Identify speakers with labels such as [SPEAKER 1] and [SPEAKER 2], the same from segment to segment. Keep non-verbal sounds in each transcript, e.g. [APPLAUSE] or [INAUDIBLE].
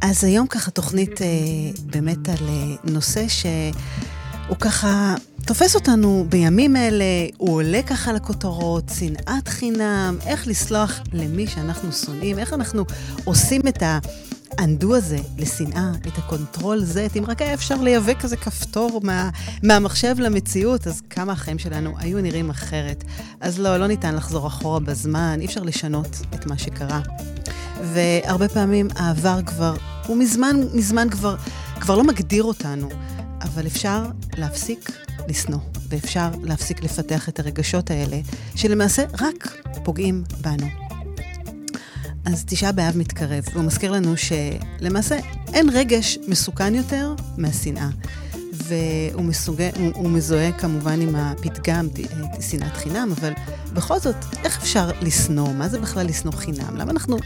[SPEAKER 1] אז היום ככה תוכנית אה, באמת על אה, נושא שהוא ככה תופס אותנו בימים אלה, הוא עולה ככה לכותרות, שנאת חינם, איך לסלוח למי שאנחנו שונאים, איך אנחנו עושים את ה... ה undo הזה לשנאה, את ה control Z, אם רק היה אפשר לייבא כזה כפתור מה, מהמחשב למציאות, אז כמה החיים שלנו היו נראים אחרת. אז לא, לא ניתן לחזור אחורה בזמן, אי אפשר לשנות את מה שקרה. והרבה פעמים העבר כבר, הוא מזמן, מזמן כבר, כבר לא מגדיר אותנו, אבל אפשר להפסיק לשנוא, ואפשר להפסיק לפתח את הרגשות האלה, שלמעשה רק פוגעים בנו. אז תשעה באב מתקרב, והוא מזכיר לנו שלמעשה אין רגש מסוכן יותר מהשנאה. והוא מסוגע, הוא, הוא מזוהה כמובן עם הפתגם, שנאת חינם, אבל בכל זאת, איך אפשר לשנוא? מה זה בכלל לשנוא חינם? למה אנחנו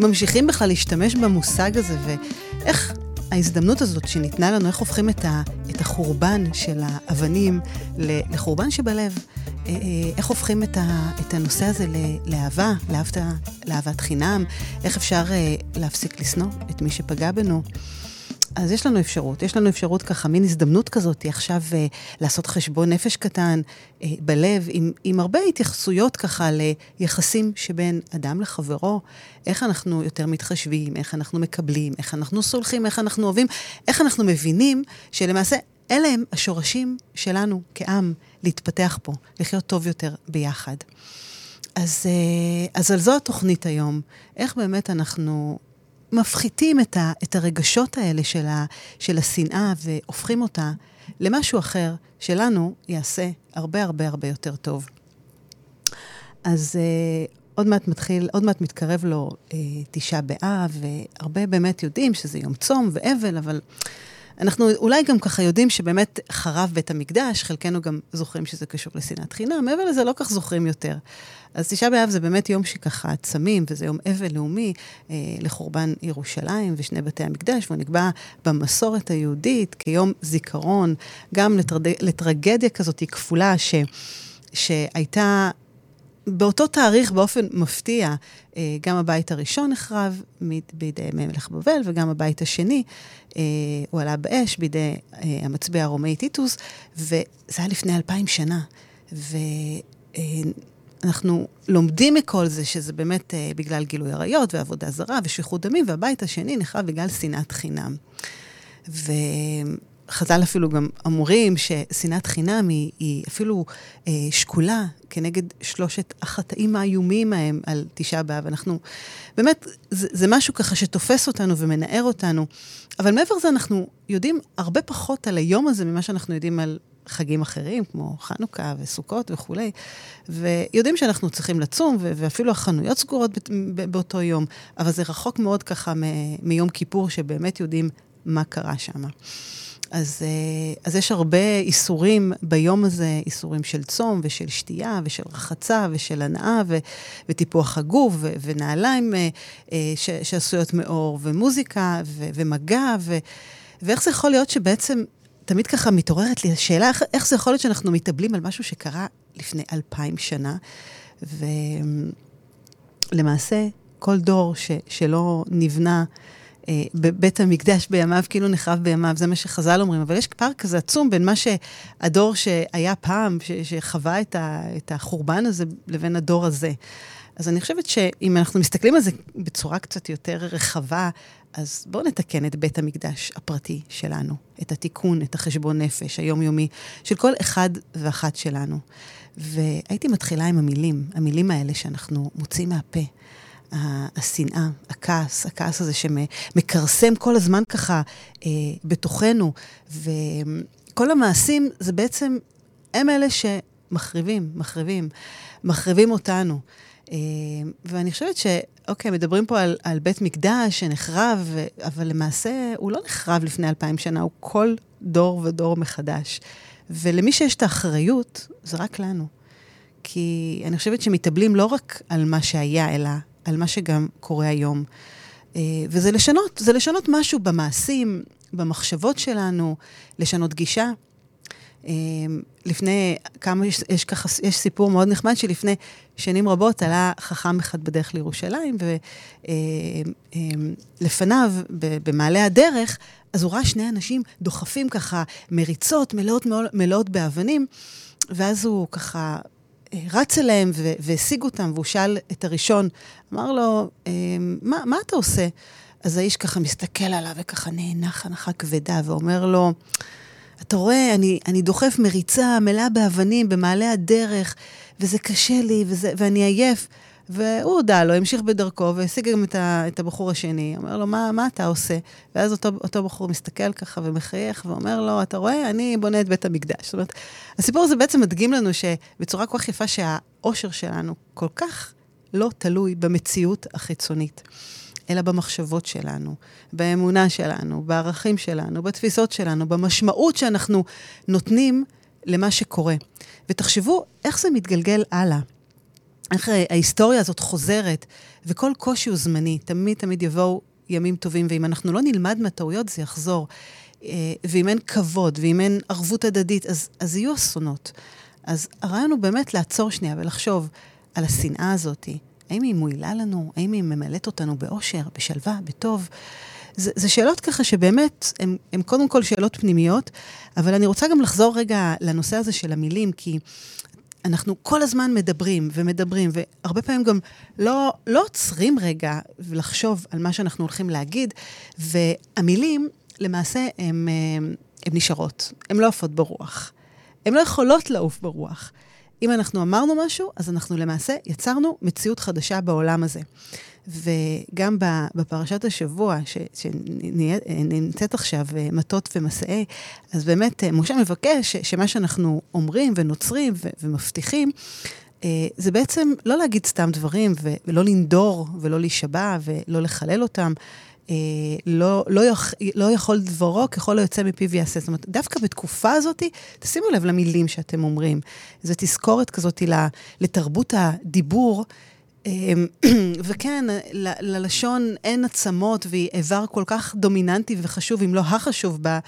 [SPEAKER 1] ממשיכים בכלל להשתמש במושג הזה, ואיך ההזדמנות הזאת שניתנה לנו, איך הופכים את, ה, את החורבן של האבנים לחורבן שבלב? אה, אה, איך הופכים את, ה, את הנושא הזה לאהבה, לאהבת, לאהבת חינם? איך אפשר אה, להפסיק לשנוא את מי שפגע בנו? אז יש לנו אפשרות, יש לנו אפשרות ככה, מין הזדמנות כזאת, עכשיו אה, לעשות חשבון נפש קטן אה, בלב, עם, עם הרבה התייחסויות ככה ליחסים שבין אדם לחברו, איך אנחנו יותר מתחשבים, איך אנחנו מקבלים, איך אנחנו סולחים, איך אנחנו אוהבים, איך אנחנו מבינים שלמעשה אלה הם השורשים שלנו כעם להתפתח פה, לחיות טוב יותר ביחד. אז, אה, אז על זו התוכנית היום, איך באמת אנחנו מפחיתים את, ה, את הרגשות האלה של, ה, של השנאה והופכים אותה למשהו אחר שלנו יעשה הרבה הרבה הרבה יותר טוב. אז uh, עוד מעט מתחיל, עוד מעט מתקרב לו uh, תשעה באב, והרבה באמת יודעים שזה יום צום ואבל, אבל אנחנו אולי גם ככה יודעים שבאמת חרב בית המקדש, חלקנו גם זוכרים שזה קשור לשנאת חינם, מעבר לזה לא כך זוכרים יותר. אז תשעה באב זה באמת יום שככה צמים, וזה יום אבל לאומי אה, לחורבן ירושלים ושני בתי המקדש, והוא נקבע במסורת היהודית כיום זיכרון, גם לטרד... לטרגדיה כזאת כפולה, ש... שהייתה באותו תאריך, באופן מפתיע, אה, גם הבית הראשון נחרב בידי מלך בבל, וגם הבית השני, אה, הוא עלה באש בידי אה, המצביע הרומאי טיטוס, וזה היה לפני אלפיים שנה. ואנחנו לומדים מכל זה שזה באמת בגלל גילוי עריות ועבודה זרה ושפיכות דמים, והבית השני נחרב בגלל שנאת חינם. ו... חז"ל אפילו גם אומרים ששנאת חינם היא, היא אפילו אה, שקולה כנגד שלושת החטאים האיומים ההם על תשעה באב. אנחנו, באמת, זה, זה משהו ככה שתופס אותנו ומנער אותנו, אבל מעבר לזה אנחנו יודעים הרבה פחות על היום הזה ממה שאנחנו יודעים על חגים אחרים, כמו חנוכה וסוכות וכולי, ויודעים שאנחנו צריכים לצום, ואפילו החנויות סגורות באותו יום, אבל זה רחוק מאוד ככה מיום כיפור, שבאמת יודעים מה קרה שם. אז, אה, אז יש הרבה איסורים ביום הזה, איסורים של צום ושל שתייה ושל רחצה ושל הנאה ו, וטיפוח הגוף ו, ונעליים אה, אה, ש, שעשויות מאור ומוזיקה ו, ומגע ו, ואיך זה יכול להיות שבעצם תמיד ככה מתעוררת לי השאלה, איך, איך זה יכול להיות שאנחנו מתאבלים על משהו שקרה לפני אלפיים שנה, ולמעשה כל דור ש, שלא נבנה בבית המקדש בימיו, כאילו נחרב בימיו, זה מה שחז"ל אומרים, אבל יש פער כזה עצום בין מה שהדור שהיה פעם, ש, שחווה את, ה, את החורבן הזה, לבין הדור הזה. אז אני חושבת שאם אנחנו מסתכלים על זה בצורה קצת יותר רחבה, אז בואו נתקן את בית המקדש הפרטי שלנו, את התיקון, את החשבון נפש היומיומי של כל אחד ואחת שלנו. והייתי מתחילה עם המילים, המילים האלה שאנחנו מוצאים מהפה. השנאה, הכעס, הכעס הזה שמכרסם כל הזמן ככה אה, בתוכנו, וכל המעשים זה בעצם, הם אלה שמחריבים, מחריבים, מחריבים אותנו. אה, ואני חושבת שאוקיי, מדברים פה על, על בית מקדש שנחרב, אבל למעשה הוא לא נחרב לפני אלפיים שנה, הוא כל דור ודור מחדש. ולמי שיש את האחריות, זה רק לנו. כי אני חושבת שמתאבלים לא רק על מה שהיה, אלא על מה שגם קורה היום. אה, וזה לשנות, זה לשנות משהו במעשים, במחשבות שלנו, לשנות גישה. לפני כמה, יש, יש ככה, יש סיפור מאוד נחמד שלפני שנים רבות עלה חכם אחד בדרך לירושלים, ולפניו, במעלה הדרך, אז הוא ראה שני אנשים דוחפים ככה מריצות מלאות, מלאות באבנים, ואז הוא ככה רץ אליהם והשיג אותם, והוא שאל את הראשון, אמר לו, מה, מה אתה עושה? אז האיש ככה מסתכל עליו וככה נאנח הנחה כבדה, ואומר לו, אתה רואה, אני, אני דוחף מריצה מלאה באבנים במעלה הדרך, וזה קשה לי, וזה, ואני עייף. והוא הודה לו, המשיך בדרכו, והשיג גם את, ה, את הבחור השני. אומר לו, מה, מה אתה עושה? ואז אותו, אותו בחור מסתכל ככה ומחייך, ואומר לו, אתה רואה, אני בונה את בית המקדש. זאת אומרת, הסיפור הזה בעצם מדגים לנו שבצורה כל כך יפה שהאושר שלנו כל כך לא תלוי במציאות החיצונית. אלא במחשבות שלנו, באמונה שלנו, בערכים שלנו, בתפיסות שלנו, במשמעות שאנחנו נותנים למה שקורה. ותחשבו איך זה מתגלגל הלאה. איך ההיסטוריה הזאת חוזרת, וכל קושי הוא זמני, תמיד תמיד יבואו ימים טובים, ואם אנחנו לא נלמד מהטעויות זה יחזור. אה, ואם אין כבוד, ואם אין ערבות הדדית, אז, אז יהיו אסונות. אז הרעיון הוא באמת לעצור שנייה ולחשוב על השנאה הזאתי, האם היא מועילה לנו? האם היא ממלאת אותנו באושר, בשלווה, בטוב? זה, זה שאלות ככה שבאמת, הן קודם כל שאלות פנימיות, אבל אני רוצה גם לחזור רגע לנושא הזה של המילים, כי אנחנו כל הזמן מדברים ומדברים, והרבה פעמים גם לא, לא עוצרים רגע ולחשוב על מה שאנחנו הולכים להגיד, והמילים, למעשה, הן נשארות, הן לא עפות ברוח. הן לא יכולות לעוף ברוח. אם אנחנו אמרנו משהו, אז אנחנו למעשה יצרנו מציאות חדשה בעולם הזה. וגם בפרשת השבוע, שנמצאת עכשיו, אה, מטות ומסעי, אז באמת, אה, משה מבקש שמה שאנחנו אומרים ונוצרים ומבטיחים, אה, זה בעצם לא להגיד סתם דברים, ולא לנדור ולא להישבע ולא לחלל אותם, אה, לא, לא, יכ, לא יכול דברו ככל היוצא מפיו יעשה. זאת אומרת, דווקא בתקופה הזאת, תשימו לב למילים שאתם אומרים. זו תזכורת כזאת לתרבות הדיבור. אה, [CLEARS THROAT] וכן, ללשון אין עצמות והיא איבר כל כך דומיננטי וחשוב, אם לא החשוב, ב,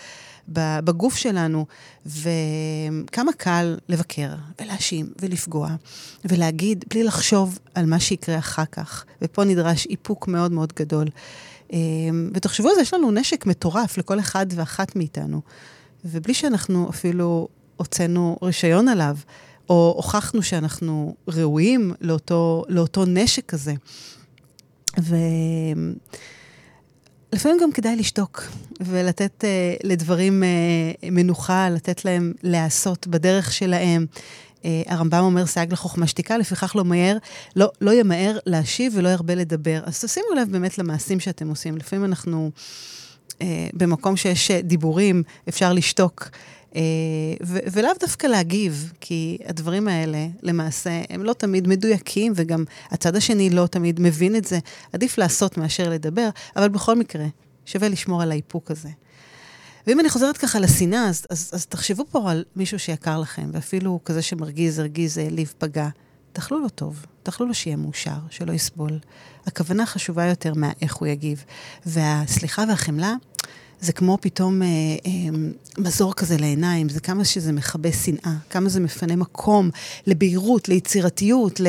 [SPEAKER 1] ב, בגוף שלנו. וכמה קל לבקר ולהאשים ולפגוע ולהגיד בלי לחשוב על מה שיקרה אחר כך. ופה נדרש איפוק מאוד מאוד גדול. אמ, ותחשבו על זה, יש לנו נשק מטורף לכל אחד ואחת מאיתנו. ובלי שאנחנו אפילו הוצאנו רישיון עליו, או הוכחנו שאנחנו ראויים לאותו, לאותו נשק כזה. ולפעמים גם כדאי לשתוק ולתת uh, לדברים uh, מנוחה, לתת להם להיעשות בדרך שלהם. אה, הרמב"ם אומר, סייג לחוכמה שתיקה, לפיכך לא מהר, לא, לא ימהר להשיב ולא ירבה לדבר. אז תשימו לב באמת למעשים שאתם עושים. לפעמים אנחנו, אה, במקום שיש דיבורים, אפשר לשתוק. אה, ולאו דווקא להגיב, כי הדברים האלה, למעשה, הם לא תמיד מדויקים, וגם הצד השני לא תמיד מבין את זה. עדיף לעשות מאשר לדבר, אבל בכל מקרה, שווה לשמור על האיפוק הזה. ואם אני חוזרת ככה לשנאה, אז, אז, אז תחשבו פה על מישהו שיקר לכם, ואפילו כזה שמרגיז, הרגיז, העליב, פגע. תאכלו לו טוב, תאכלו לו שיהיה מאושר, שלא יסבול. הכוונה חשובה יותר מהאיך הוא יגיב. והסליחה והחמלה, זה כמו פתאום אה, אה, מזור כזה לעיניים, זה כמה שזה מכבה שנאה, כמה זה מפנה מקום לבהירות, ליצירתיות, ל,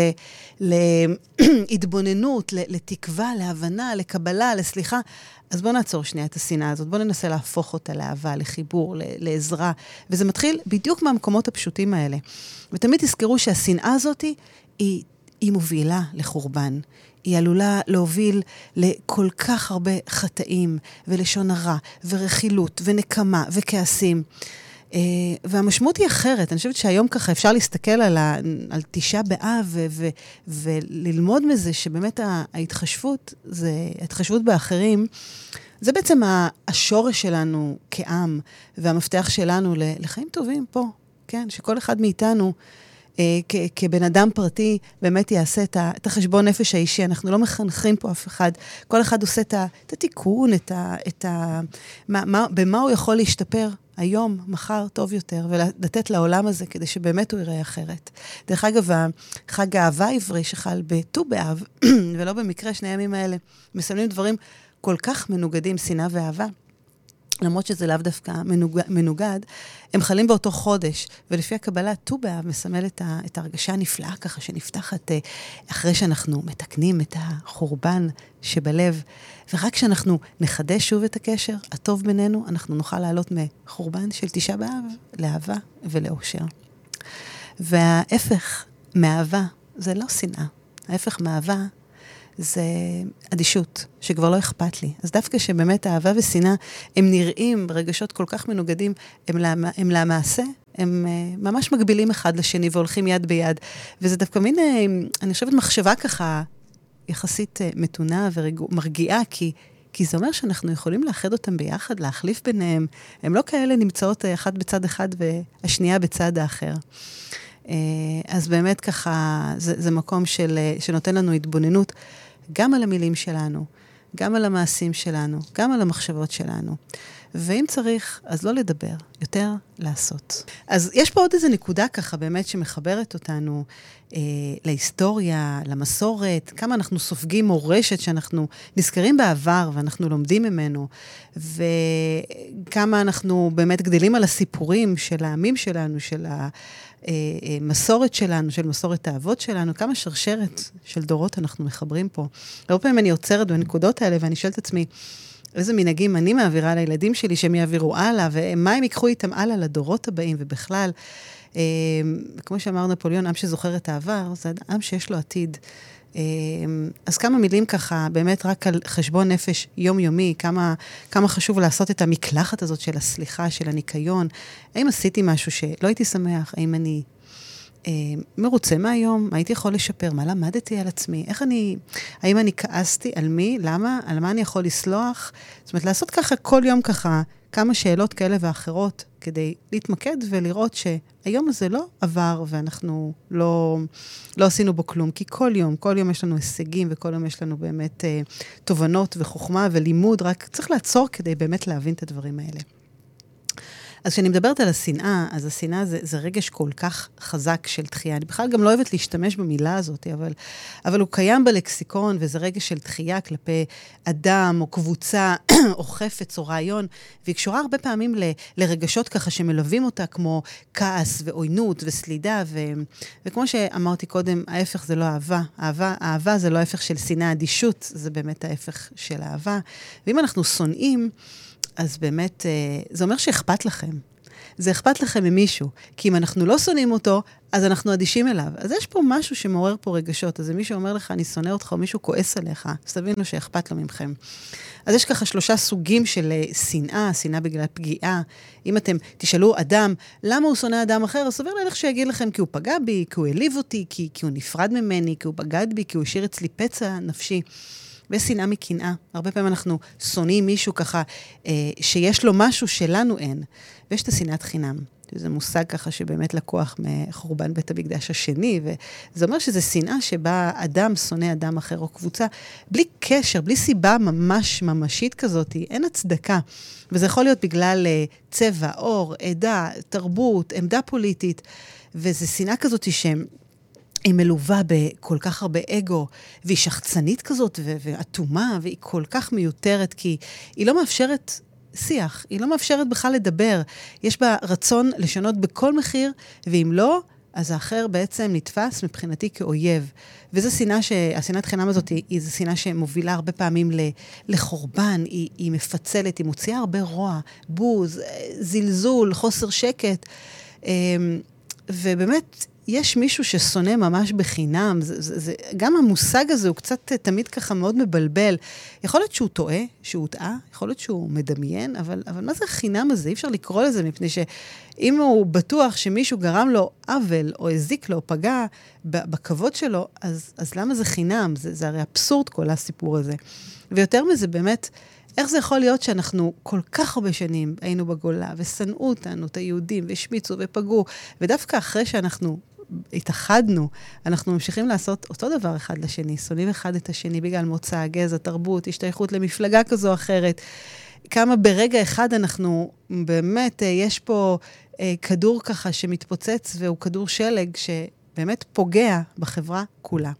[SPEAKER 1] להתבוננות, לתקווה, להבנה, לקבלה, לסליחה. אז בואו נעצור שנייה את השנאה הזאת, בואו ננסה להפוך אותה לאהבה, לחיבור, לעזרה. וזה מתחיל בדיוק מהמקומות הפשוטים האלה. ותמיד תזכרו שהשנאה הזאת היא, היא מובילה לחורבן. היא עלולה להוביל לכל כך הרבה חטאים, ולשון הרע, ורכילות, ונקמה, וכעסים. Uh, והמשמעות היא אחרת. אני חושבת שהיום ככה אפשר להסתכל על, ה, על תשעה באב וללמוד מזה שבאמת ההתחשבות, זה, ההתחשבות באחרים, זה בעצם השורש שלנו כעם, והמפתח שלנו לחיים טובים פה, כן? שכל אחד מאיתנו אה, כבן אדם פרטי באמת יעשה את, ה, את החשבון נפש האישי. אנחנו לא מחנכים פה אף אחד. כל אחד עושה את, ה, את התיקון, את ה, את ה, מה, מה, במה הוא יכול להשתפר היום, מחר, טוב יותר, ולתת לעולם הזה כדי שבאמת הוא יראה אחרת. דרך אגב, חג האהבה העברי שחל בט"ו באב, [CLEARS THROAT] ולא במקרה, שני הימים האלה מסמלים דברים כל כך מנוגדים, שנאה ואהבה. למרות שזה לאו דווקא מנוגד, מנוגד, הם חלים באותו חודש, ולפי הקבלה, ט"ו באב מסמל את, ה, את ההרגשה הנפלאה ככה שנפתחת אה, אחרי שאנחנו מתקנים את החורבן שבלב, ורק כשאנחנו נחדש שוב את הקשר הטוב בינינו, אנחנו נוכל לעלות מחורבן של תשעה באב לאהבה ולאושר. וההפך מאהבה זה לא שנאה, ההפך מאהבה זה אדישות, שכבר לא אכפת לי. אז דווקא שבאמת אהבה ושנאה, הם נראים רגשות כל כך מנוגדים, הם, למ, הם למעשה, הם uh, ממש מגבילים אחד לשני והולכים יד ביד. וזה דווקא מין, uh, אני חושבת, מחשבה ככה יחסית uh, מתונה ומרגיעה, כי... כי זה אומר שאנחנו יכולים לאחד אותם ביחד, להחליף ביניהם. הם לא כאלה נמצאות אחת בצד אחד והשנייה בצד האחר. אז באמת ככה, זה, זה מקום של, שנותן לנו התבוננות גם על המילים שלנו, גם על המעשים שלנו, גם על המחשבות שלנו. ואם צריך, אז לא לדבר, יותר לעשות. אז יש פה עוד איזו נקודה ככה באמת שמחברת אותנו אה, להיסטוריה, למסורת, כמה אנחנו סופגים מורשת שאנחנו נזכרים בעבר ואנחנו לומדים ממנו, וכמה אנחנו באמת גדלים על הסיפורים של העמים שלנו, של. המסורת אה, אה, שלנו, של מסורת האבות שלנו, כמה שרשרת של דורות אנחנו מחברים פה. הרבה פעמים אני עוצרת בנקודות האלה ואני שואלת את עצמי, איזה מנהגים אני מעבירה לילדים שלי שהם יעבירו הלאה, ומה הם ייקחו איתם הלאה לדורות הבאים, ובכלל, אה, כמו שאמר נפוליאון, עם שזוכר את העבר, זה עם שיש לו עתיד. אמ, אז כמה מילים ככה, באמת רק על חשבון נפש יומיומי, כמה, כמה חשוב לעשות את המקלחת הזאת של הסליחה, של הניקיון. האם עשיתי משהו שלא הייתי שמח? האם אני אה, מרוצה מהיום? מה הייתי יכול לשפר? מה למדתי על עצמי? איך אני, האם אני כעסתי? על מי? למה? על מה אני יכול לסלוח? זאת אומרת, לעשות ככה כל יום ככה כמה שאלות כאלה ואחרות כדי להתמקד ולראות שהיום הזה לא עבר ואנחנו לא, לא עשינו בו כלום. כי כל יום, כל יום יש לנו הישגים וכל יום יש לנו באמת אה, תובנות וחוכמה ולימוד, רק צריך לעצור כדי באמת להבין את הדברים האלה. אז כשאני מדברת על השנאה, אז השנאה זה, זה רגש כל כך חזק של דחייה. אני בכלל גם לא אוהבת להשתמש במילה הזאת, אבל, אבל הוא קיים בלקסיקון, וזה רגש של דחייה כלפי אדם, או קבוצה, [CLEARS THROAT] או חפץ, או רעיון, והיא קשורה הרבה פעמים ל, לרגשות ככה שמלווים אותה, כמו כעס ועוינות וסלידה, ו, וכמו שאמרתי קודם, ההפך זה לא אהבה. אהבה, אהבה זה לא ההפך של שנאה, אדישות זה באמת ההפך של אהבה. ואם אנחנו שונאים, אז באמת, אה, זה אומר שאכפת לכם. זה אכפת לכם ממישהו. כי אם אנחנו לא שונאים אותו, אז אנחנו אדישים אליו. אז יש פה משהו שמעורר פה רגשות. אז אם מישהו אומר לך, אני שונא אותך, או מישהו כועס עליך, אז תבינו שאכפת לו מכם. אז יש ככה שלושה סוגים של אה, שנאה, שנאה בגלל פגיעה. אם אתם תשאלו אדם, למה הוא שונא אדם אחר, אז סביר להלך שיגיד לכם, כי הוא פגע בי, כי הוא העליב אותי, כי, כי הוא נפרד ממני, כי הוא בגד בי, כי הוא השאיר אצלי פצע נפשי. ושנאה מקנאה. הרבה פעמים אנחנו שונאים מישהו ככה, אה, שיש לו משהו שלנו אין. ויש את השנאת חינם. זה מושג ככה שבאמת לקוח מחורבן בית המקדש השני, וזה אומר שזו שנאה שבה אדם שונא אדם אחר או קבוצה, בלי קשר, בלי סיבה ממש ממשית כזאת, אין הצדקה. וזה יכול להיות בגלל uh, צבע, עור, עדה, תרבות, עמדה פוליטית, וזו שנאה כזאת שהם... היא מלווה בכל כך הרבה אגו, והיא שחצנית כזאת ואטומה, והיא כל כך מיותרת, כי היא לא מאפשרת שיח, היא לא מאפשרת בכלל לדבר. יש בה רצון לשנות בכל מחיר, ואם לא, אז האחר בעצם נתפס מבחינתי כאויב. וזו שנאה, ש... השנאת חינם הזאת היא, היא שנאה שמובילה הרבה פעמים לחורבן, היא, היא מפצלת, היא מוציאה הרבה רוע, בוז, זלזול, חוסר שקט. אמ, ובאמת, יש מישהו ששונא ממש בחינם, זה, זה, זה, גם המושג הזה הוא קצת תמיד ככה מאוד מבלבל. יכול להיות שהוא טועה, שהוא הוטעה, יכול להיות שהוא מדמיין, אבל, אבל מה זה החינם הזה? אי אפשר לקרוא לזה, מפני שאם הוא בטוח שמישהו גרם לו עוול, או הזיק לו, או פגע בכבוד שלו, אז, אז למה זה חינם? זה, זה הרי אבסורד כל הסיפור הזה. ויותר מזה, באמת, איך זה יכול להיות שאנחנו כל כך הרבה שנים היינו בגולה, ושנאו אותנו, את היהודים, והשמיצו ופגעו, ודווקא אחרי שאנחנו התאחדנו, אנחנו ממשיכים לעשות אותו דבר אחד לשני, שונאים אחד את השני בגלל מוצא, גזע, תרבות, השתייכות למפלגה כזו או אחרת. כמה ברגע אחד אנחנו, באמת, אה, יש פה אה, כדור ככה שמתפוצץ, והוא כדור שלג שבאמת פוגע בחברה כולה.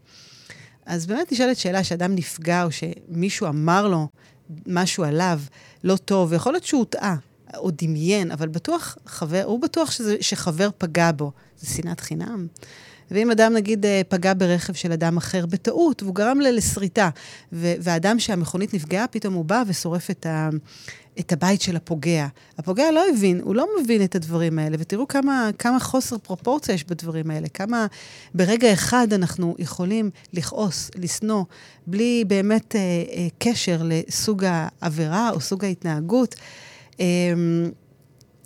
[SPEAKER 1] אז באמת נשאלת שאלה שאדם נפגע, או שמישהו אמר לו משהו עליו לא טוב, ויכול להיות שהוא הוטעה, או דמיין, אבל בטוח חבר, הוא בטוח שזה, שחבר פגע בו. זה שנאת חינם. ואם אדם, נגיד, אה, פגע ברכב של אדם אחר בטעות, והוא גרם לסריטה, והאדם שהמכונית נפגעה, פתאום הוא בא ושורף את, ה, את הבית של הפוגע. הפוגע לא הבין, הוא לא מבין את הדברים האלה, ותראו כמה, כמה חוסר פרופורציה יש בדברים האלה, כמה ברגע אחד אנחנו יכולים לכעוס, לשנוא, בלי באמת אה, אה, קשר לסוג העבירה או סוג ההתנהגות. אה,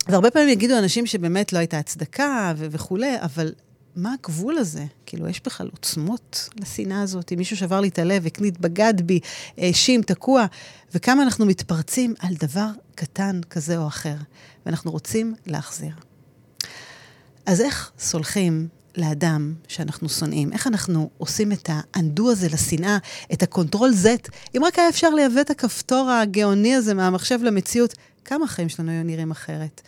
[SPEAKER 1] והרבה פעמים יגידו אנשים שבאמת לא הייתה הצדקה ו- וכולי, אבל מה הגבול הזה? כאילו, יש בכלל עוצמות לשנאה הזאת? אם מישהו שבר לי את הלב, הקניט, בגד בי, האשים, תקוע, וכמה אנחנו מתפרצים על דבר קטן כזה או אחר, ואנחנו רוצים להחזיר. אז איך סולחים לאדם שאנחנו שונאים? איך אנחנו עושים את ה undo הזה לשנאה, את ה control Z? אם רק היה אפשר לייבא את הכפתור הגאוני הזה מהמחשב למציאות, כמה החיים שלנו היו נראים אחרת?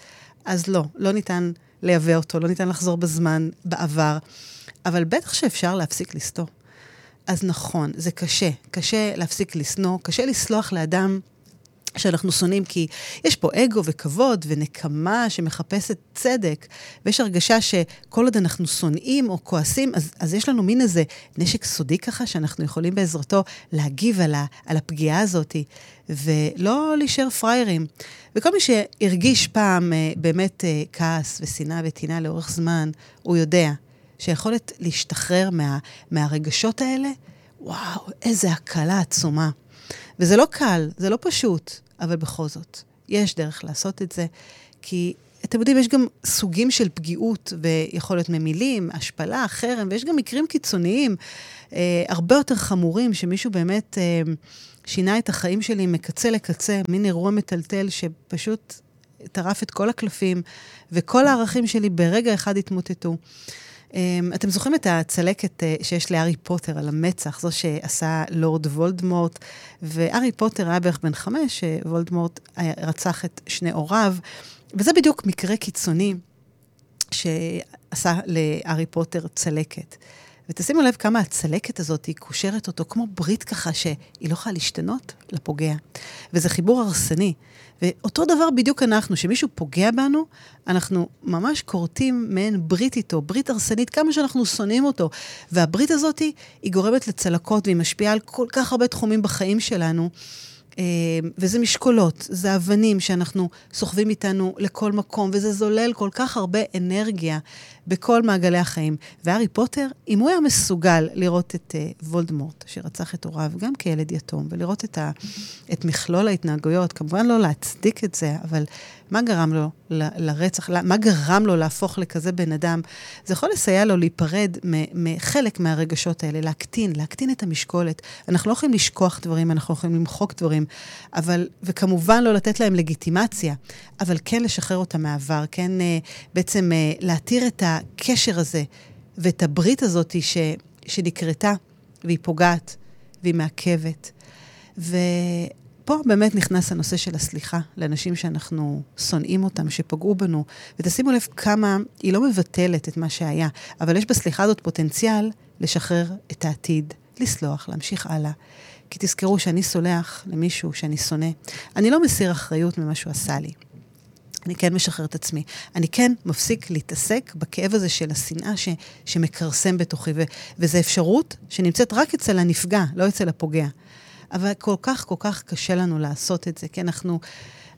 [SPEAKER 1] אז לא, לא ניתן לייבא אותו, לא ניתן לחזור בזמן, בעבר, אבל בטח שאפשר להפסיק לסתור. אז נכון, זה קשה. קשה להפסיק לשנוא, קשה לסלוח לאדם שאנחנו שונאים, כי יש פה אגו וכבוד ונקמה שמחפשת צדק, ויש הרגשה שכל עוד אנחנו שונאים או כועסים, אז, אז יש לנו מין איזה נשק סודי ככה, שאנחנו יכולים בעזרתו להגיב על, ה, על הפגיעה הזאת, ולא להישאר פראיירים. וכל מי שהרגיש פעם אה, באמת אה, כעס ושנאה וטינה לאורך זמן, הוא יודע שיכולת להשתחרר מה, מהרגשות האלה, וואו, איזה הקלה עצומה. וזה לא קל, זה לא פשוט, אבל בכל זאת, יש דרך לעשות את זה, כי אתם יודעים, יש גם סוגים של פגיעות, ויכול להיות ממילים, השפלה, חרם, ויש גם מקרים קיצוניים, אה, הרבה יותר חמורים, שמישהו באמת אה, שינה את החיים שלי מקצה לקצה, מין אירוע מטלטל שפשוט טרף את כל הקלפים, וכל הערכים שלי ברגע אחד התמוטטו. Um, אתם זוכרים את הצלקת uh, שיש לארי פוטר על המצח, זו שעשה לורד וולדמורט, וארי פוטר היה בערך בן חמש, שוולדמורט רצח את שני הוריו, וזה בדיוק מקרה קיצוני שעשה לארי פוטר צלקת. ותשימו לב כמה הצלקת הזאת היא קושרת אותו כמו ברית ככה שהיא לא יכולה להשתנות לפוגע. וזה חיבור הרסני. ואותו דבר בדיוק אנחנו, שמישהו פוגע בנו, אנחנו ממש כורתים מעין ברית איתו, ברית הרסנית, כמה שאנחנו שונאים אותו. והברית הזאת היא גורמת לצלקות והיא משפיעה על כל כך הרבה תחומים בחיים שלנו. אה, וזה משקולות, זה אבנים שאנחנו סוחבים איתנו לכל מקום, וזה זולל כל כך הרבה אנרגיה בכל מעגלי החיים. והארי פוטר, אם הוא היה מסוגל לראות את uh, וולדמורט, שרצח את הוריו, גם כילד יתום, ולראות את, ה, את מכלול ההתנהגויות, כמובן לא להצדיק את זה, אבל מה גרם לו ל, לרצח, מה גרם לו להפוך לכזה בן אדם, זה יכול לסייע לו להיפרד מחלק מהרגשות האלה, להקטין, להקטין את המשקולת. אנחנו לא יכולים לשכוח דברים, אנחנו לא יכולים למחוק דברים, אבל, וכמובן לא לתת להם לגיטימציה, אבל כן לשחרר אותם מהעבר, כן uh, בעצם uh, להתיר את. הקשר הזה ואת הברית הזאת ש, שנקרתה, והיא פוגעת, והיא מעכבת. ופה באמת נכנס הנושא של הסליחה לאנשים שאנחנו שונאים אותם, שפגעו בנו. ותשימו לב כמה היא לא מבטלת את מה שהיה, אבל יש בסליחה הזאת פוטנציאל לשחרר את העתיד, לסלוח, להמשיך הלאה. כי תזכרו שאני סולח למישהו שאני שונא, אני לא מסיר אחריות ממה שהוא עשה לי. אני כן משחרר את עצמי. אני כן מפסיק להתעסק בכאב הזה של השנאה ש, שמכרסם בתוכי, ו, וזו אפשרות שנמצאת רק אצל הנפגע, לא אצל הפוגע. אבל כל כך, כל כך קשה לנו לעשות את זה, כי אנחנו...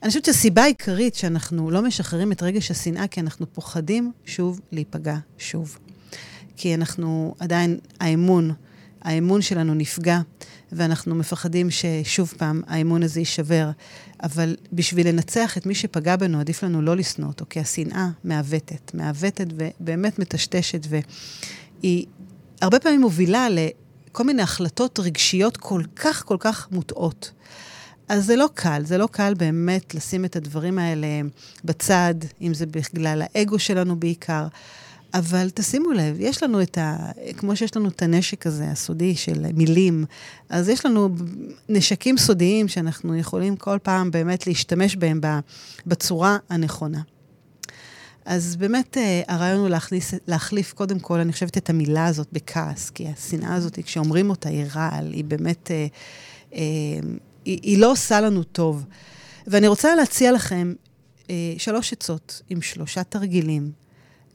[SPEAKER 1] אני חושבת שהסיבה העיקרית שאנחנו לא משחררים את רגש השנאה, כי אנחנו פוחדים שוב להיפגע שוב. כי אנחנו עדיין, האמון, האמון שלנו נפגע, ואנחנו מפחדים ששוב פעם האמון הזה יישבר. אבל בשביל לנצח את מי שפגע בנו, עדיף לנו לא לשנוא אותו, כי השנאה מעוותת, מעוותת ובאמת מטשטשת, והיא הרבה פעמים מובילה לכל מיני החלטות רגשיות כל כך כל כך מוטעות. אז זה לא קל, זה לא קל באמת לשים את הדברים האלה בצד, אם זה בגלל האגו שלנו בעיקר. אבל תשימו לב, יש לנו את ה... כמו שיש לנו את הנשק הזה, הסודי של מילים, אז יש לנו נשקים סודיים שאנחנו יכולים כל פעם באמת להשתמש בהם בצורה הנכונה. אז באמת אה, הרעיון הוא להכניס, להחליף קודם כל, אני חושבת, את המילה הזאת בכעס, כי השנאה הזאת, כשאומרים אותה, היא רעל, היא באמת, אה, אה, היא, היא לא עושה לנו טוב. ואני רוצה להציע לכם שלוש עצות עם שלושה תרגילים,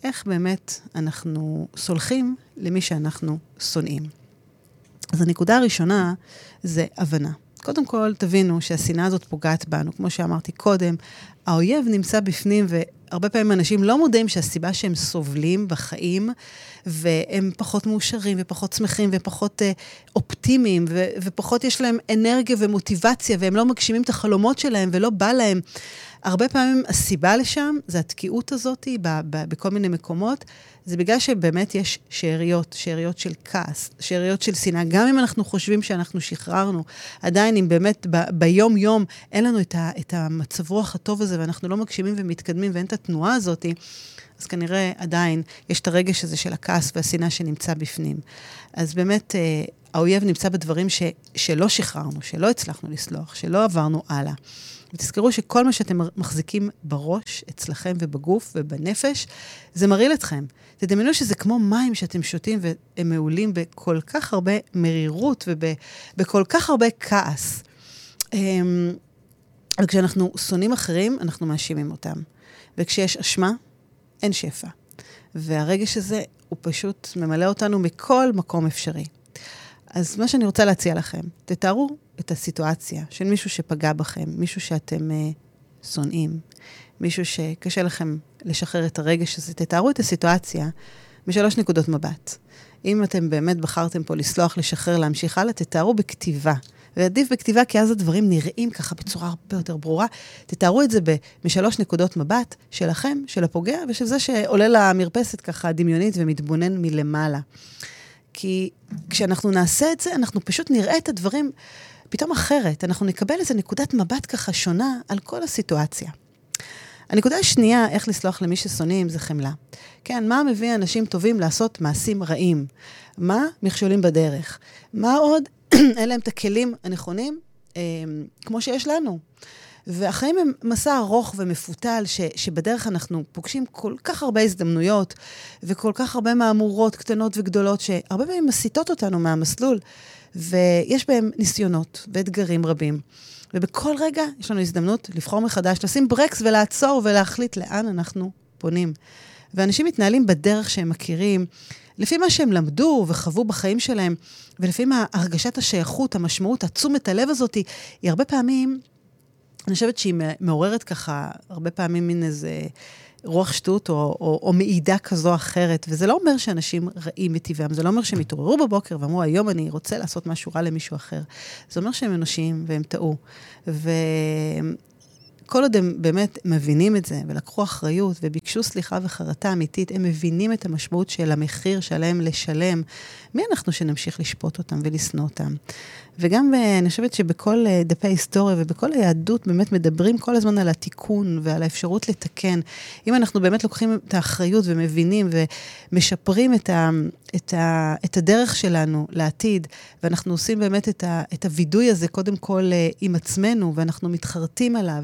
[SPEAKER 1] איך באמת אנחנו סולחים למי שאנחנו שונאים. אז הנקודה הראשונה זה הבנה. קודם כל, תבינו שהשנאה הזאת פוגעת בנו. כמו שאמרתי קודם, האויב נמצא בפנים, והרבה פעמים אנשים לא מודעים שהסיבה שהם סובלים בחיים, והם פחות מאושרים, ופחות שמחים, ופחות אה, אופטימיים, ו- ופחות יש להם אנרגיה ומוטיבציה, והם לא מגשימים את החלומות שלהם, ולא בא להם. הרבה פעמים הסיבה לשם זה התקיעות הזאת ב- ב- בכל מיני מקומות. זה בגלל שבאמת יש שאריות, שאריות של כעס, שאריות של שנאה. גם אם אנחנו חושבים שאנחנו שחררנו, עדיין אם באמת ב- ביום-יום אין לנו את, ה- את המצב רוח הטוב הזה, ואנחנו לא מגשימים ומתקדמים ואין את התנועה הזאת, אז כנראה עדיין יש את הרגש הזה של הכעס והשנאה שנמצא בפנים. אז באמת, אה, האויב נמצא בדברים ש- שלא שחררנו, שלא הצלחנו לסלוח, שלא עברנו הלאה. ותזכרו שכל מה שאתם מחזיקים בראש, אצלכם ובגוף ובנפש, זה מרעיל אתכם. תדמיינו שזה כמו מים שאתם שותים והם מעולים בכל כך הרבה מרירות ובכל כך הרבה כעס. אמ, וכשאנחנו שונאים אחרים, אנחנו מאשימים אותם. וכשיש אשמה, אין שפע. והרגש הזה, הוא פשוט ממלא אותנו מכל מקום אפשרי. אז מה שאני רוצה להציע לכם, תתארו את הסיטואציה של מישהו שפגע בכם, מישהו שאתם uh, שונאים, מישהו שקשה לכם לשחרר את הרגש הזה. תתארו את הסיטואציה משלוש נקודות מבט. אם אתם באמת בחרתם פה לסלוח, לשחרר, להמשיך הלאה, תתארו בכתיבה. ועדיף בכתיבה, כי אז הדברים נראים ככה בצורה הרבה יותר ברורה. תתארו את זה משלוש נקודות מבט שלכם, של הפוגע, ושל זה שעולה למרפסת ככה דמיונית ומתבונן מלמעלה. כי כשאנחנו נעשה את זה, אנחנו פשוט נראה את הדברים פתאום אחרת. אנחנו נקבל איזו נקודת מבט ככה שונה על כל הסיטואציה. הנקודה השנייה, איך לסלוח למי ששונאים, זה חמלה. כן, מה מביא אנשים טובים לעשות מעשים רעים? מה מכשולים בדרך? מה עוד [CLEARS THROAT] אין להם את הכלים הנכונים, אה, כמו שיש לנו? והחיים הם מסע ארוך ומפותל, ש, שבדרך אנחנו פוגשים כל כך הרבה הזדמנויות, וכל כך הרבה מהמורות קטנות וגדולות, שהרבה פעמים מסיטות אותנו מהמסלול, ויש בהם ניסיונות ואתגרים רבים. ובכל רגע יש לנו הזדמנות לבחור מחדש, לשים ברקס ולעצור ולהחליט לאן אנחנו פונים. ואנשים מתנהלים בדרך שהם מכירים, לפי מה שהם למדו וחוו בחיים שלהם, ולפי מה הרגשת השייכות, המשמעות, התשומת הלב הזאת, היא הרבה פעמים אני חושבת שהיא מעוררת ככה הרבה פעמים מין איזה רוח שטות או, או, או מעידה כזו או אחרת, וזה לא אומר שאנשים רעים מטבעם, זה לא אומר שהם התעוררו בבוקר ואמרו, היום אני רוצה לעשות משהו רע למישהו אחר. זה אומר שהם אנושיים והם טעו. ו... כל עוד הם באמת מבינים את זה, ולקחו אחריות, וביקשו סליחה וחרטה אמיתית, הם מבינים את המשמעות של המחיר שעליהם לשלם. מי אנחנו שנמשיך לשפוט אותם ולשנוא אותם? וגם אה, אני חושבת שבכל אה, דפי ההיסטוריה ובכל היהדות באמת מדברים כל הזמן על התיקון ועל האפשרות לתקן. אם אנחנו באמת לוקחים את האחריות ומבינים ומשפרים את, ה, את, ה, את הדרך שלנו לעתיד, ואנחנו עושים באמת את, ה, את הווידוי הזה קודם כל אה, עם עצמנו, ואנחנו מתחרטים עליו,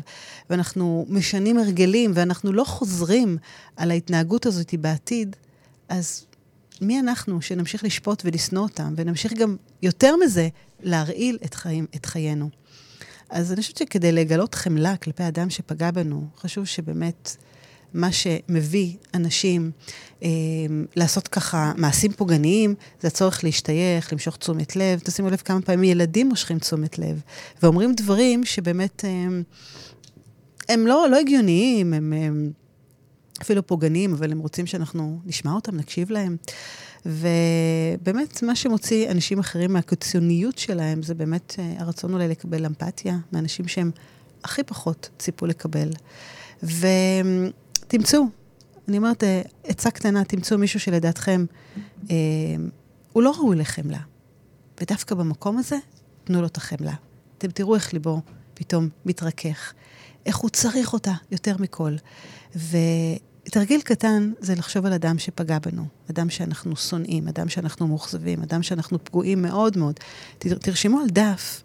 [SPEAKER 1] ואנחנו משנים הרגלים, ואנחנו לא חוזרים על ההתנהגות הזאת בעתיד, אז מי אנחנו שנמשיך לשפוט ולשנוא אותם, ונמשיך גם, יותר מזה, להרעיל את, חיים, את חיינו. אז אני חושבת שכדי לגלות חמלה כלפי אדם שפגע בנו, חשוב שבאמת מה שמביא אנשים אה, לעשות ככה מעשים פוגעניים, זה הצורך להשתייך, למשוך תשומת לב. תשימו לב כמה פעמים ילדים מושכים תשומת לב, ואומרים דברים שבאמת אה, הם לא, לא הגיוניים, הם... הם אפילו פוגעניים, אבל הם רוצים שאנחנו נשמע אותם, נקשיב להם. ובאמת, מה שמוציא אנשים אחרים מהקיצוניות שלהם, זה באמת אה, הרצון אולי לקבל אמפתיה מאנשים שהם הכי פחות ציפו לקבל. ותמצאו, אני אומרת, אה, עצה קטנה, תמצאו מישהו שלדעתכם, אה, הוא לא ראוי לחמלה. ודווקא במקום הזה, תנו לו את החמלה. אתם תראו איך ליבו פתאום מתרכך, איך הוא צריך אותה יותר מכל. ו... תרגיל קטן זה לחשוב על אדם שפגע בנו, אדם שאנחנו שונאים, אדם שאנחנו מאוכזבים, אדם שאנחנו פגועים מאוד מאוד. תרשמו על דף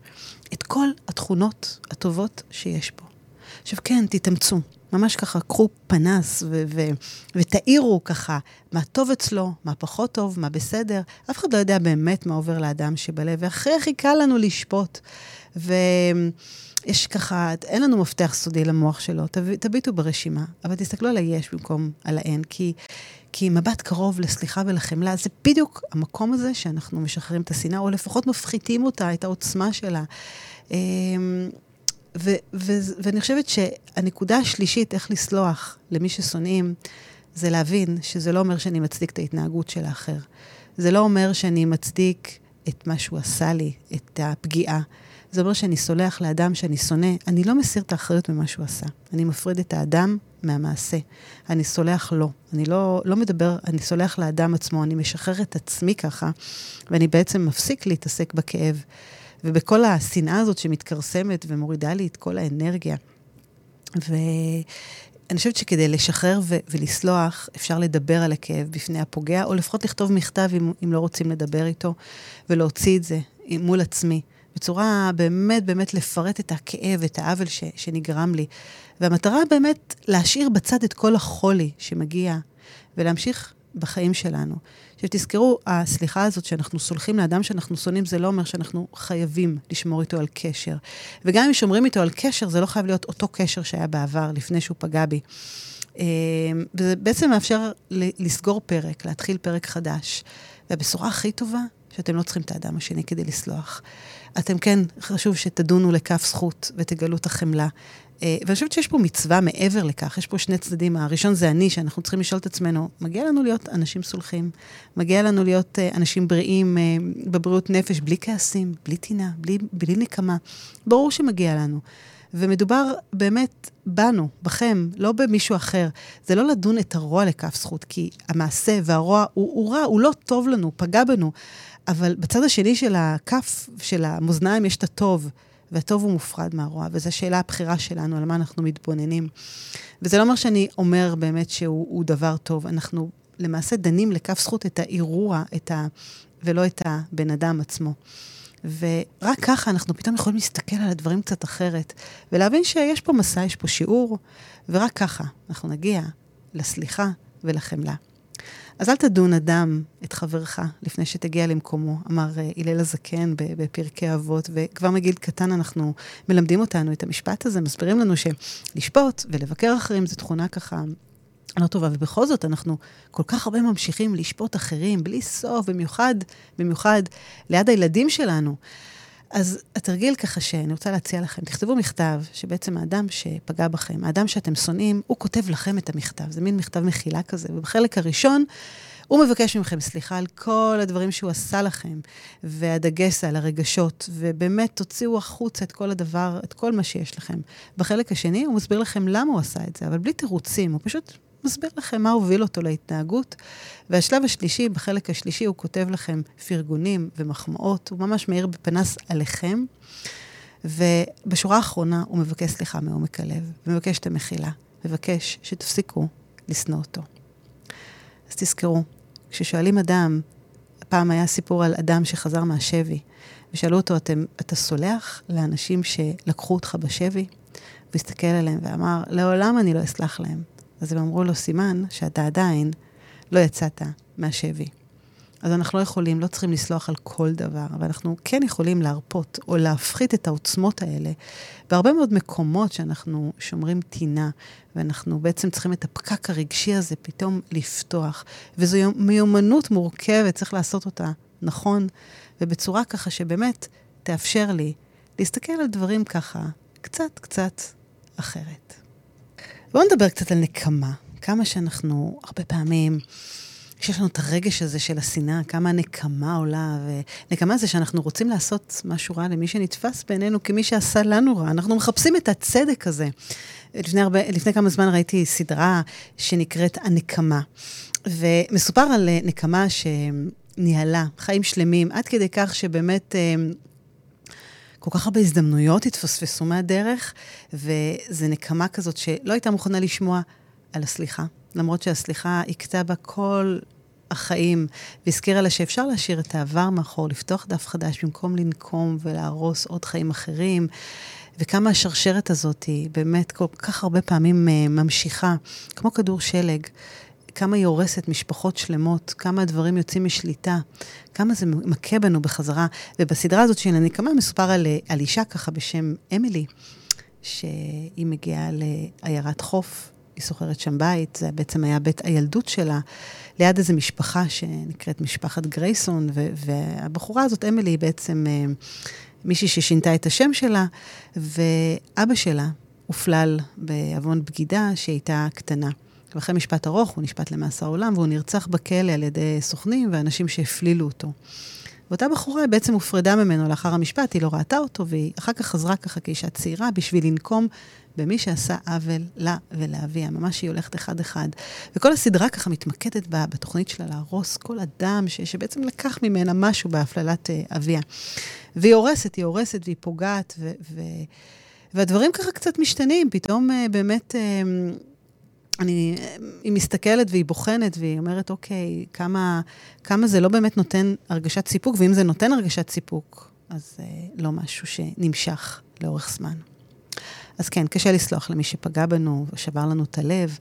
[SPEAKER 1] את כל התכונות הטובות שיש בו. עכשיו כן, תתאמצו. ממש ככה, קחו פנס ו- ו- ותאירו ככה מה טוב אצלו, מה פחות טוב, מה בסדר. אף אחד לא יודע באמת מה עובר לאדם שבלב, והכי הכי קל לנו לשפוט. ויש ככה, אין לנו מפתח סודי למוח שלו, תב, תביטו ברשימה, אבל תסתכלו על היש במקום על האין, כי, כי מבט קרוב לסליחה ולחמלה, זה בדיוק המקום הזה שאנחנו משחררים את השנאה, או לפחות מפחיתים אותה, את העוצמה שלה. אמ, ו- ו- ואני חושבת שהנקודה השלישית, איך לסלוח למי ששונאים, זה להבין שזה לא אומר שאני מצדיק את ההתנהגות של האחר. זה לא אומר שאני מצדיק את מה שהוא עשה לי, את הפגיעה. זה אומר שאני סולח לאדם שאני שונא, אני לא מסיר את האחריות ממה שהוא עשה. אני מפריד את האדם מהמעשה. אני סולח לו. אני לא, לא מדבר, אני סולח לאדם עצמו, אני משחרר את עצמי ככה, ואני בעצם מפסיק להתעסק בכאב. ובכל השנאה הזאת שמתכרסמת ומורידה לי את כל האנרגיה. ואני חושבת שכדי לשחרר ו- ולסלוח, אפשר לדבר על הכאב בפני הפוגע, או לפחות לכתוב מכתב אם, אם לא רוצים לדבר איתו, ולהוציא את זה מול עצמי. בצורה באמת באמת לפרט את הכאב, את העוול ש, שנגרם לי. והמטרה באמת להשאיר בצד את כל החולי שמגיע, ולהמשיך בחיים שלנו. עכשיו תזכרו, הסליחה הזאת שאנחנו סולחים לאדם שאנחנו שונאים, זה לא אומר שאנחנו חייבים לשמור איתו על קשר. וגם אם שומרים איתו על קשר, זה לא חייב להיות אותו קשר שהיה בעבר, לפני שהוא פגע בי. אה, וזה בעצם מאפשר לסגור פרק, להתחיל פרק חדש. והבשורה הכי טובה, שאתם לא צריכים את האדם השני כדי לסלוח. אתם כן, חשוב שתדונו לכף זכות ותגלו את החמלה. אה, ואני חושבת שיש פה מצווה מעבר לכך, יש פה שני צדדים. הראשון זה אני, שאנחנו צריכים לשאול את עצמנו, מגיע לנו להיות אנשים סולחים, מגיע לנו להיות uh, אנשים בריאים uh, בבריאות נפש, בלי כעסים, בלי טינה, בלי, בלי נקמה. ברור שמגיע לנו. ומדובר באמת בנו, בכם, לא במישהו אחר. זה לא לדון את הרוע לכף זכות, כי המעשה והרוע הוא, הוא רע, הוא לא טוב לנו, פגע בנו. אבל בצד השני של הכף, של המאזניים, יש את הטוב. והטוב הוא מופרד מהרוע, וזו שאלה הבחירה שלנו, על מה אנחנו מתבוננים. וזה לא אומר שאני אומר באמת שהוא דבר טוב, אנחנו למעשה דנים לכף זכות את האירוע, את ה... ולא את הבן אדם עצמו. ורק ככה אנחנו פתאום יכולים להסתכל על הדברים קצת אחרת, ולהבין שיש פה מסע, יש פה שיעור, ורק ככה אנחנו נגיע לסליחה ולחמלה. אז אל תדון אדם את חברך לפני שתגיע למקומו, אמר אה, הלל הזקן בפרקי אבות, וכבר מגיל קטן אנחנו מלמדים אותנו את המשפט הזה, מסבירים לנו שלשפוט ולבקר אחרים זו תכונה ככה לא טובה, ובכל זאת אנחנו כל כך הרבה ממשיכים לשפוט אחרים בלי סוף, במיוחד, במיוחד ליד הילדים שלנו. אז התרגיל ככה שאני רוצה להציע לכם, תכתבו מכתב שבעצם האדם שפגע בכם, האדם שאתם שונאים, הוא כותב לכם את המכתב. זה מין מכתב מחילה כזה, ובחלק הראשון הוא מבקש מכם סליחה על כל הדברים שהוא עשה לכם, והדגש על הרגשות, ובאמת תוציאו החוצה את כל הדבר, את כל מה שיש לכם. בחלק השני הוא מסביר לכם למה הוא עשה את זה, אבל בלי תירוצים, הוא פשוט מסביר לכם מה הוביל אותו להתנהגות. והשלב השלישי, בחלק השלישי, הוא כותב לכם פרגונים ומחמאות, הוא ממש מאיר בפנס עליכם. ובשורה האחרונה הוא מבקש סליחה מעומק הלב, ומבקש את המחילה, מבקש שתפסיקו לשנוא אותו. אז תזכרו, כששואלים אדם, פעם היה סיפור על אדם שחזר מהשבי, ושאלו אותו, אתם, אתה סולח לאנשים שלקחו אותך בשבי? והסתכל עליהם ואמר, לעולם אני לא אסלח להם. אז הם אמרו לו, סימן שאתה עדיין לא יצאת מהשבי. אז אנחנו לא יכולים, לא צריכים לסלוח על כל דבר, אבל אנחנו כן יכולים להרפות או להפחית את העוצמות האלה בהרבה מאוד מקומות שאנחנו שומרים טינה, ואנחנו בעצם צריכים את הפקק הרגשי הזה פתאום לפתוח. וזו מיומנות מורכבת, צריך לעשות אותה נכון, ובצורה ככה שבאמת תאפשר לי להסתכל על דברים ככה קצת קצת אחרת. בואו נדבר קצת על נקמה. כמה שאנחנו, הרבה פעמים, שיש לנו את הרגש הזה של השנאה, כמה הנקמה עולה, ונקמה זה שאנחנו רוצים לעשות משהו רע למי שנתפס בעינינו כמי שעשה לנו רע. אנחנו מחפשים את הצדק הזה. לפני, הרבה, לפני כמה זמן ראיתי סדרה שנקראת הנקמה, ומסופר על נקמה שניהלה חיים שלמים, עד כדי כך שבאמת... אה, כל כך הרבה הזדמנויות התפספסו מהדרך, וזו נקמה כזאת שלא הייתה מוכנה לשמוע על הסליחה, למרות שהסליחה הכתה בה כל החיים, והזכירה לה שאפשר להשאיר את העבר מאחור, לפתוח דף חדש במקום לנקום ולהרוס עוד חיים אחרים. וכמה השרשרת הזאת היא באמת כל כך הרבה פעמים uh, ממשיכה, כמו כדור שלג. כמה היא הורסת משפחות שלמות, כמה הדברים יוצאים משליטה, כמה זה מכה בנו בחזרה. ובסדרה הזאת של הנקמה מסופר על, על אישה ככה בשם אמילי, שהיא מגיעה לעיירת חוף, היא שוכרת שם בית, זה בעצם היה בית הילדות שלה, ליד איזו משפחה שנקראת משפחת גרייסון, והבחורה הזאת, אמילי, היא בעצם אה, מישהי ששינתה את השם שלה, ואבא שלה הופלל בעוון בגידה שהייתה קטנה. ואחרי משפט ארוך הוא נשפט למאסר עולם, והוא נרצח בכלא על ידי סוכנים ואנשים שהפלילו אותו. ואותה בחורה בעצם הופרדה ממנו לאחר המשפט, היא לא ראתה אותו, והיא אחר כך חזרה ככה כאישה צעירה בשביל לנקום במי שעשה עוול לה ולאביה. ממש היא הולכת אחד-אחד. וכל הסדרה ככה מתמקדת בה, בתוכנית שלה להרוס כל אדם ש, שבעצם לקח ממנה משהו בהפללת uh, אביה. והיא הורסת, היא הורסת והיא פוגעת, ו, ו, והדברים ככה קצת משתנים. פתאום uh, באמת... Uh, אני, היא מסתכלת והיא בוחנת והיא אומרת, אוקיי, כמה, כמה זה לא באמת נותן הרגשת סיפוק, ואם זה נותן הרגשת סיפוק, אז אה, לא משהו שנמשך לאורך זמן. אז כן, קשה לסלוח למי שפגע בנו ושבר לנו את הלב,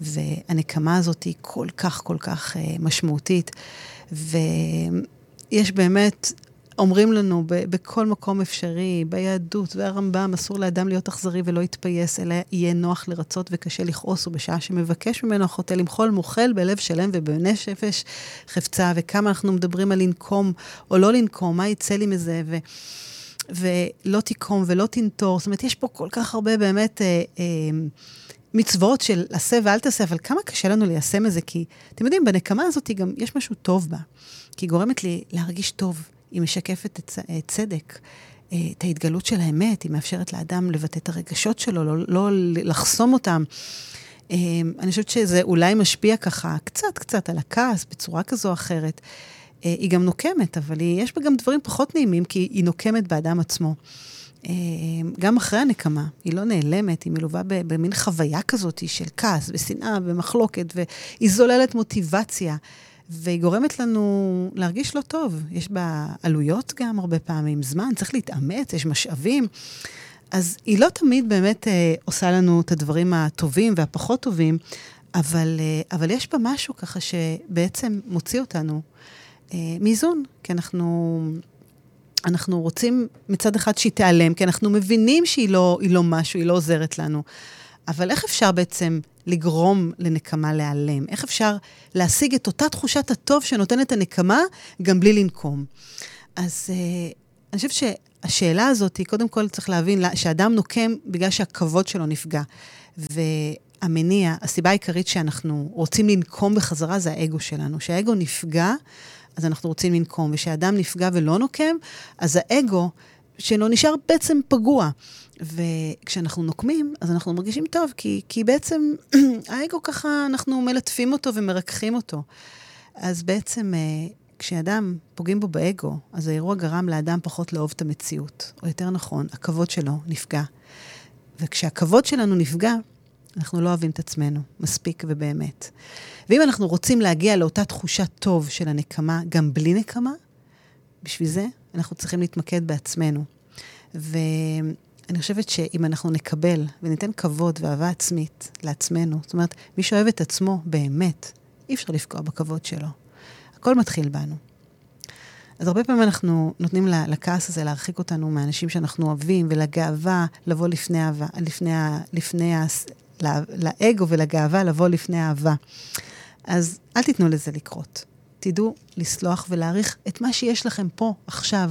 [SPEAKER 1] והנקמה הזאת היא כל כך כל כך אה, משמעותית. ויש באמת אומרים לנו ב- בכל מקום אפשרי, ביהדות והרמב"ם, אסור לאדם להיות אכזרי ולא יתפייס, אלא יהיה נוח לרצות וקשה לכעוס, ובשעה שמבקש ממנו החוטא למחול, מוחל בלב שלם ובנפש נפש חפצה, וכמה אנחנו מדברים על לנקום או לא לנקום, מה יצא לי מזה, ו... ולא תיקום ולא תנטור. זאת אומרת, יש פה כל כך הרבה באמת אה, אה, מצוות של עשה ואל תעשה, אבל כמה קשה לנו ליישם את זה, כי אתם יודעים, בנקמה הזאת גם יש משהו טוב בה, כי היא גורמת לי להרגיש טוב. היא משקפת את אה, צדק, אה, את ההתגלות של האמת, היא מאפשרת לאדם לבטא את הרגשות שלו, לא, לא לחסום אותם. אה, אני חושבת שזה אולי משפיע ככה קצת קצת על הכעס בצורה כזו או אחרת. היא גם נוקמת, אבל היא, יש בה גם דברים פחות נעימים, כי היא נוקמת באדם עצמו. גם אחרי הנקמה, היא לא נעלמת, היא מלווה במין חוויה כזאת של כעס ושנאה ומחלוקת, והיא זוללת מוטיבציה. והיא גורמת לנו להרגיש לא טוב. יש בה עלויות גם הרבה פעמים, זמן, צריך להתאמץ, יש משאבים. אז היא לא תמיד באמת אה, עושה לנו את הדברים הטובים והפחות טובים, אבל, אה, אבל יש בה משהו ככה שבעצם מוציא אותנו אה, מאיזון, כי אנחנו... אנחנו רוצים מצד אחד שהיא תיעלם, כי אנחנו מבינים שהיא לא, לא משהו, היא לא עוזרת לנו. אבל איך אפשר בעצם לגרום לנקמה להיעלם? איך אפשר להשיג את אותה תחושת הטוב שנותנת הנקמה גם בלי לנקום? אז uh, אני חושבת שהשאלה הזאת, היא קודם כל צריך להבין שאדם נוקם בגלל שהכבוד שלו נפגע. והמניע, הסיבה העיקרית שאנחנו רוצים לנקום בחזרה זה האגו שלנו. כשהאגו נפגע, אז אנחנו רוצים לנקום. וכשאדם נפגע ולא נוקם, אז האגו שלו נשאר בעצם פגוע. וכשאנחנו נוקמים, אז אנחנו מרגישים טוב, כי, כי בעצם [CLEARS THROAT] האגו ככה, אנחנו מלטפים אותו ומרככים אותו. אז בעצם, אה, כשאדם פוגעים בו באגו, אז האירוע גרם לאדם פחות לאהוב את המציאות. או יותר נכון, הכבוד שלו נפגע. וכשהכבוד שלנו נפגע, אנחנו לא אוהבים את עצמנו, מספיק ובאמת. ואם אנחנו רוצים להגיע לאותה תחושה טוב של הנקמה, גם בלי נקמה, בשביל זה אנחנו צריכים להתמקד בעצמנו. ו... אני חושבת שאם אנחנו נקבל וניתן כבוד ואהבה עצמית לעצמנו, זאת אומרת, מי שאוהב את עצמו באמת, אי אפשר לפגוע בכבוד שלו. הכל מתחיל בנו. אז הרבה פעמים אנחנו נותנים לכעס הזה להרחיק אותנו מהאנשים שאנחנו אוהבים, ולגאווה לבוא לפני אהבה, לפני, לפני, לאגו ולגאווה לבוא לפני אהבה. אז אל תיתנו לזה לקרות. תדעו לסלוח ולהעריך את מה שיש לכם פה, עכשיו.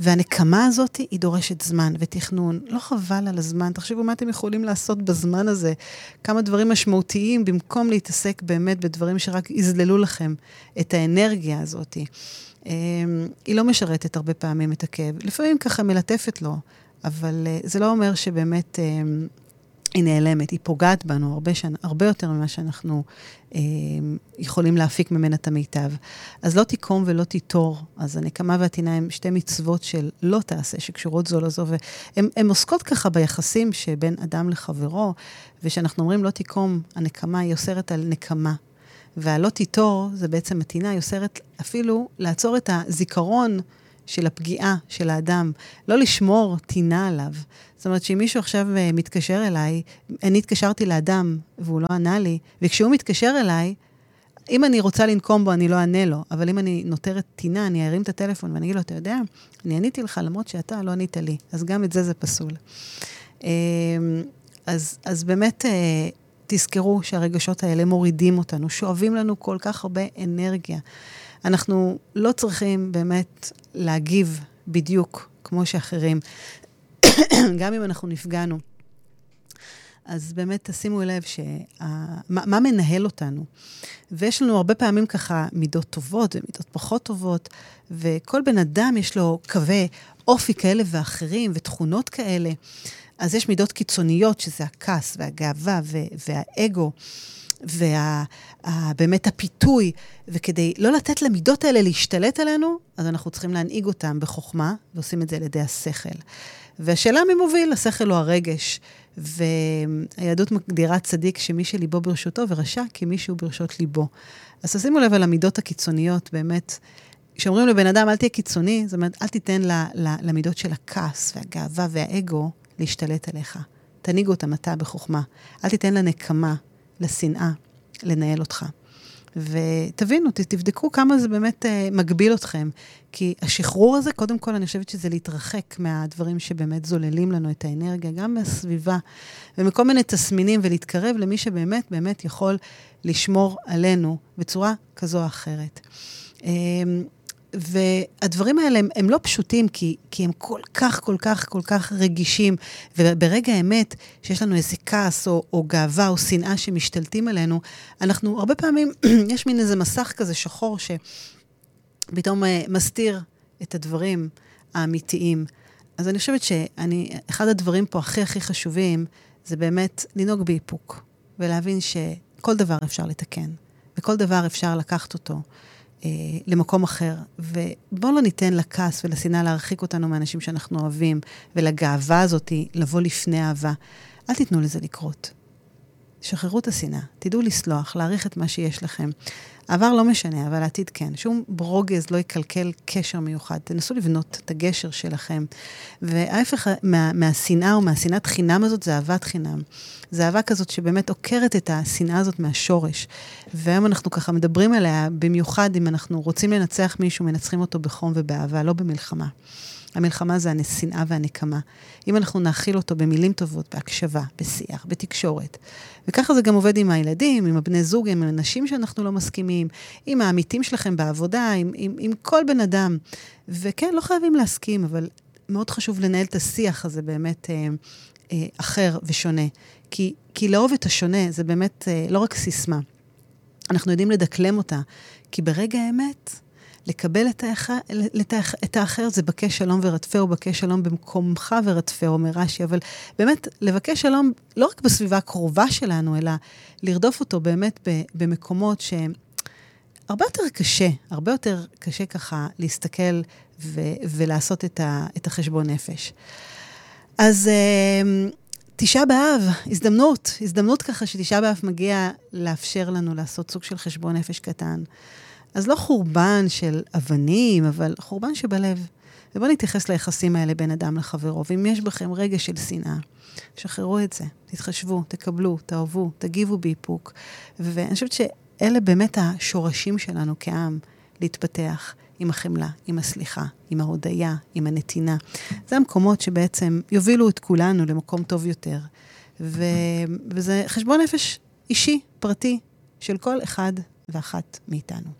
[SPEAKER 1] והנקמה הזאת, היא דורשת זמן ותכנון. לא חבל על הזמן, תחשבו מה אתם יכולים לעשות בזמן הזה. כמה דברים משמעותיים, במקום להתעסק באמת בדברים שרק יזללו לכם את האנרגיה הזאת. אמ, היא לא משרתת הרבה פעמים את הכאב. לפעמים ככה מלטפת לו, אבל אה, זה לא אומר שבאמת אמ, היא נעלמת, היא פוגעת בנו הרבה, שנה, הרבה יותר ממה שאנחנו אה, יכולים להפיק ממנה את המיטב. אז לא תיקום ולא תיטור. אז הנקמה והטינה הן שתי מצוות של לא תעשה, שקשורות זו לזו, והן עוסקות ככה ביחסים שבין אדם לחברו, וכשאנחנו אומרים לא תיקום, הנקמה היא אוסרת על נקמה. והלא תיטור, זה בעצם הטינה, היא אוסרת אפילו לעצור את הזיכרון של הפגיעה של האדם, לא לשמור טינה עליו. זאת אומרת שאם מישהו עכשיו אה, מתקשר אליי, אני התקשרתי לאדם והוא לא ענה לי, וכשהוא מתקשר אליי, אם אני רוצה לנקום בו, אני לא אענה לו, אבל אם אני נותרת טינה, אני ארים את הטלפון ואני אגיד לו, אתה יודע, אני עניתי לך למרות שאתה לא ענית לי, אז גם את זה זה פסול. אמ, אז, אז באמת, אה, תזכרו שהרגשות האלה מורידים אותנו, שואבים לנו כל כך הרבה אנרגיה. אנחנו לא צריכים באמת להגיב בדיוק כמו שאחרים, [COUGHS] גם אם אנחנו נפגענו. אז באמת תשימו לב שמה מה מנהל אותנו. ויש לנו הרבה פעמים ככה מידות טובות ומידות פחות טובות, וכל בן אדם יש לו קווי אופי כאלה ואחרים ותכונות כאלה. אז יש מידות קיצוניות, שזה הכעס והגאווה והאגו. ובאמת הפיתוי, וכדי לא לתת למידות האלה להשתלט עלינו, אז אנחנו צריכים להנהיג אותם בחוכמה, ועושים את זה על ידי השכל. והשאלה מי מוביל, השכל או הרגש. והיהדות מגדירה צדיק שמי שליבו ברשותו, ורשע כמי שהוא ברשות ליבו. אז תשימו לב על המידות הקיצוניות, באמת. כשאומרים לבן אדם, אל תהיה קיצוני, זאת אומרת, אל תיתן ל, ל, למידות של הכעס והגאווה והאגו להשתלט עליך. תנהיג אותם אתה בחוכמה. אל תיתן לנקמה, לשנאה, לנהל אותך. ותבינו, תבדקו כמה זה באמת uh, מגביל אתכם. כי השחרור הזה, קודם כל, אני חושבת שזה להתרחק מהדברים שבאמת זוללים לנו את האנרגיה, גם מהסביבה, ומכל מיני תסמינים, ולהתקרב למי שבאמת באמת יכול לשמור עלינו בצורה כזו או אחרת. אמ, והדברים האלה הם, הם לא פשוטים, כי, כי הם כל כך, כל כך, כל כך רגישים. וברגע האמת, שיש לנו איזה כעס או, או גאווה או שנאה שמשתלטים עלינו, אנחנו הרבה פעמים, [CLEARS THROAT] יש מין איזה מסך כזה שחור שפתאום uh, מסתיר את הדברים האמיתיים. אז אני חושבת שאני, אחד הדברים פה הכי הכי חשובים, זה באמת לנהוג באיפוק, ולהבין שכל דבר אפשר לתקן, וכל דבר אפשר לקחת אותו. אה, למקום אחר. ובואו לא ניתן לכעס ולשנאה להרחיק אותנו מאנשים שאנחנו אוהבים, ולגאווה הזאת לבוא לפני אהבה. אל תיתנו לזה לקרות. שחררו את השנאה, תדעו לסלוח, להעריך את מה שיש לכם. העבר לא משנה, אבל העתיד כן. שום ברוגז לא יקלקל קשר מיוחד. תנסו לבנות את הגשר שלכם. וההפך מה, מהשנאה או מהשנאת חינם הזאת זה אהבת חינם. זה אהבה כזאת שבאמת עוקרת את השנאה הזאת מהשורש. והיום אנחנו ככה מדברים עליה, במיוחד אם אנחנו רוצים לנצח מישהו, מנצחים אותו בחום ובאהבה, לא במלחמה. המלחמה זה השנאה והנקמה. אם אנחנו נאכיל אותו במילים טובות, בהקשבה, בשיח, בתקשורת. וככה זה גם עובד עם הילדים, עם הבני זוג, עם אנשים שאנחנו לא מסכימים, עם העמיתים שלכם בעבודה, עם, עם, עם כל בן אדם. וכן, לא חייבים להסכים, אבל מאוד חשוב לנהל את השיח הזה באמת אה, אה, אחר ושונה. כי, כי לאהוב את השונה זה באמת אה, לא רק סיסמה. אנחנו יודעים לדקלם אותה, כי ברגע האמת, לקבל את, האח... את, האח... את האחר זה בקש שלום ורדפהו, בקש שלום במקומך ורדפהו, אומר רש"י, אבל באמת, לבקש שלום לא רק בסביבה הקרובה שלנו, אלא לרדוף אותו באמת במקומות שהם הרבה יותר קשה, הרבה יותר קשה ככה להסתכל ו... ולעשות את, ה... את החשבון נפש. אז uh, תשעה באב, הזדמנות, הזדמנות ככה שתשעה באב מגיע לאפשר לנו לעשות סוג של חשבון נפש קטן. אז לא חורבן של אבנים, אבל חורבן שבלב. ובואו נתייחס ליחסים האלה בין אדם לחברו, ואם יש בכם רגע של שנאה, שחררו את זה, תתחשבו, תקבלו, תאהבו, תגיבו באיפוק. ואני חושבת שאלה באמת השורשים שלנו כעם, להתפתח עם החמלה, עם הסליחה, עם ההודיה, עם הנתינה. זה המקומות שבעצם יובילו את כולנו למקום טוב יותר. ו... וזה חשבון נפש אישי, פרטי, של כל אחד ואחת מאיתנו.